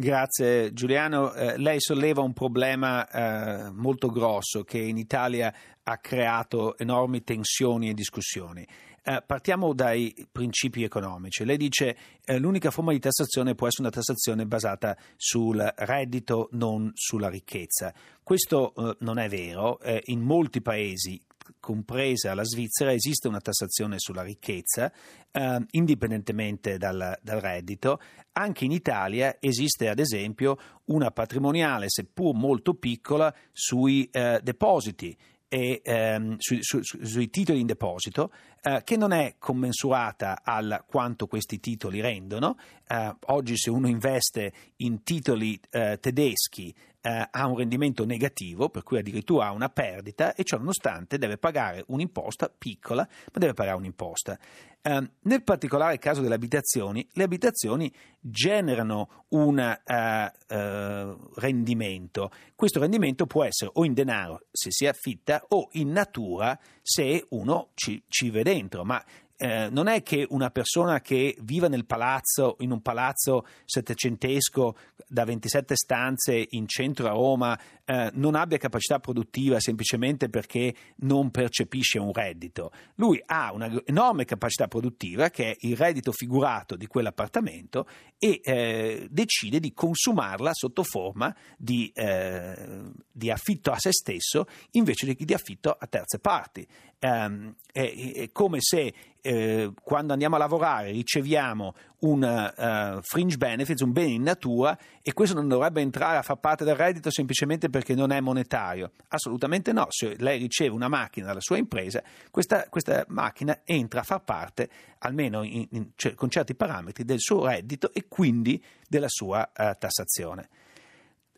Grazie Giuliano. Eh, lei solleva un problema eh, molto grosso che in Italia ha creato enormi tensioni e discussioni. Eh, partiamo dai principi economici. Lei dice che eh, l'unica forma di tassazione può essere una tassazione basata sul reddito, non sulla ricchezza. Questo eh, non è vero. Eh, in molti paesi compresa la Svizzera, esiste una tassazione sulla ricchezza, eh, indipendentemente dal, dal, reddito. Anche in Italia esiste, ad esempio, una patrimoniale, seppur molto piccola, sui eh, depositi e ehm, su, su, sui titoli in deposito, eh, che non è commensurata al quanto questi titoli rendono. Eh, oggi se uno investe in titoli eh, tedeschi eh, ha un rendimento negativo, per cui addirittura ha una perdita e ciò nonostante deve pagare un'imposta piccola, ma deve pagare un'imposta. Eh, nel particolare caso delle abitazioni, le abitazioni generano un eh, eh, rendimento. Questo rendimento può essere o in denaro se si affitta o in natura se uno ci, ci vede dentro, ma eh, non è che una persona che viva nel palazzo, in un palazzo settecentesco da 27 stanze in centro a Roma, eh, non abbia capacità produttiva semplicemente perché non percepisce un reddito. Lui ha un'enorme capacità produttiva che è il reddito figurato di quell'appartamento e eh, decide di consumarla sotto forma di, eh, di, affitto a se stesso invece di, di affitto a terze parti. È, è, come se eh, quando andiamo a lavorare riceviamo un uh, fringe benefits, un bene in natura e questo non dovrebbe entrare a far parte del reddito semplicemente perché non è monetario. Assolutamente no, se lei riceve una macchina dalla sua impresa, questa, questa macchina entra a far parte, almeno in, in, cioè, con certi parametri, del suo reddito e quindi della sua uh, tassazione.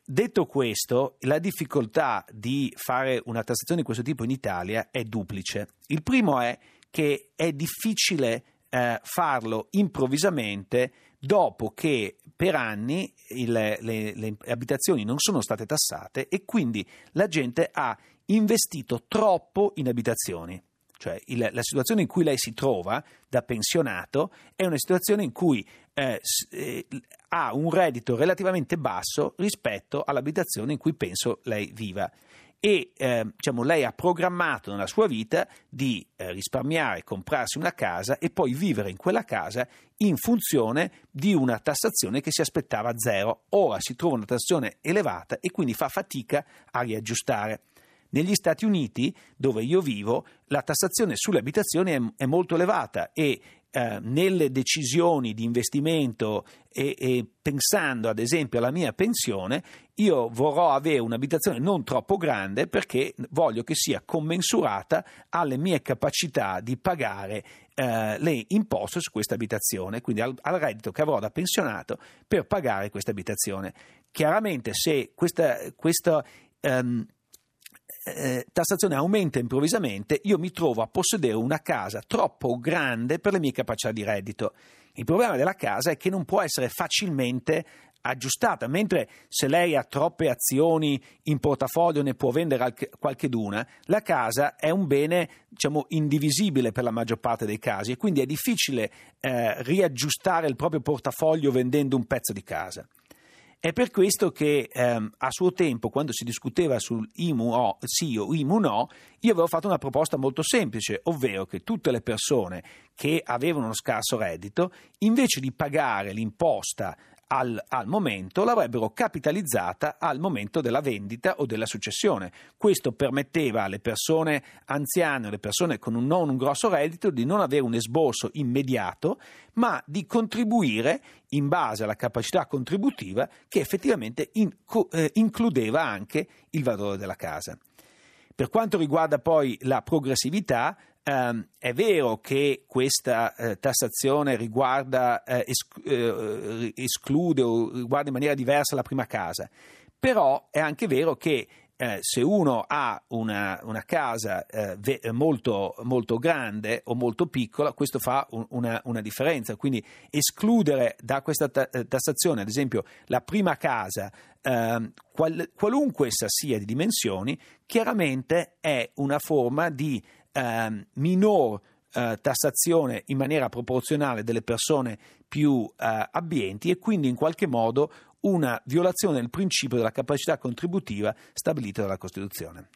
Detto questo, la difficoltà di fare una tassazione di questo tipo in Italia è duplice. Il primo è che è difficile eh, farlo improvvisamente dopo che per anni il, le, le abitazioni non sono state tassate e quindi la gente ha investito troppo in abitazioni. Cioè il, la situazione in cui lei si trova da pensionato è una situazione in cui eh, eh, ha un reddito relativamente basso rispetto all'abitazione in cui penso lei viva e eh, diciamo, lei ha programmato nella sua vita di eh, risparmiare, comprarsi una casa e poi vivere in quella casa in funzione di una tassazione che si aspettava zero. Ora si trova una tassazione elevata e quindi fa fatica a riaggiustare. Negli Stati Uniti, dove io vivo, la tassazione sulle abitazioni è, è molto elevata e eh, nelle decisioni di investimento e, e, pensando ad esempio alla mia pensione, io vorrò avere un'abitazione non troppo grande perché voglio che sia commensurata alle mie capacità di pagare eh, le imposte su questa abitazione, quindi al, al, reddito che avrò da pensionato per pagare questa abitazione. Chiaramente se questa, questa um, eh, tassazione aumenta improvvisamente, io mi trovo a possedere una casa troppo grande per le mie capacità di reddito. Il problema della casa è che non può essere facilmente aggiustata, mentre se lei ha troppe azioni in portafoglio ne può vendere qualche d'una, la casa è un bene diciamo, indivisibile per la maggior parte dei casi e quindi è difficile eh, riaggiustare il proprio portafoglio vendendo un pezzo di casa. È per questo che ehm, a suo tempo, quando si discuteva sul IMU o, sì o IMU no, io avevo fatto una proposta molto semplice, ovvero che tutte le persone che avevano uno scarso reddito, invece di pagare l'imposta al, al, momento l'avrebbero capitalizzata al momento della vendita o della successione. Questo permetteva alle persone anziane, alle persone con un non un grosso reddito, di non avere un esborso immediato, ma di contribuire in base alla capacità contributiva che effettivamente in, eh, includeva anche il valore della casa. Per quanto riguarda poi la progressività, Um, è vero che questa uh, tassazione riguarda, uh, esc- uh, esclude o riguarda in maniera diversa la prima casa, però è anche vero che eh, se uno ha una, una casa eh, ve- molto, molto, grande o molto piccola, questo fa un, una, una, differenza. Quindi escludere da questa ta- tassazione, ad esempio, la prima casa, eh, qual- qualunque essa sia di dimensioni, chiaramente è una forma di eh, minor eh, tassazione in maniera proporzionale delle persone più eh, abbienti e quindi in qualche modo una violazione del principio della capacità contributiva stabilito dalla Costituzione.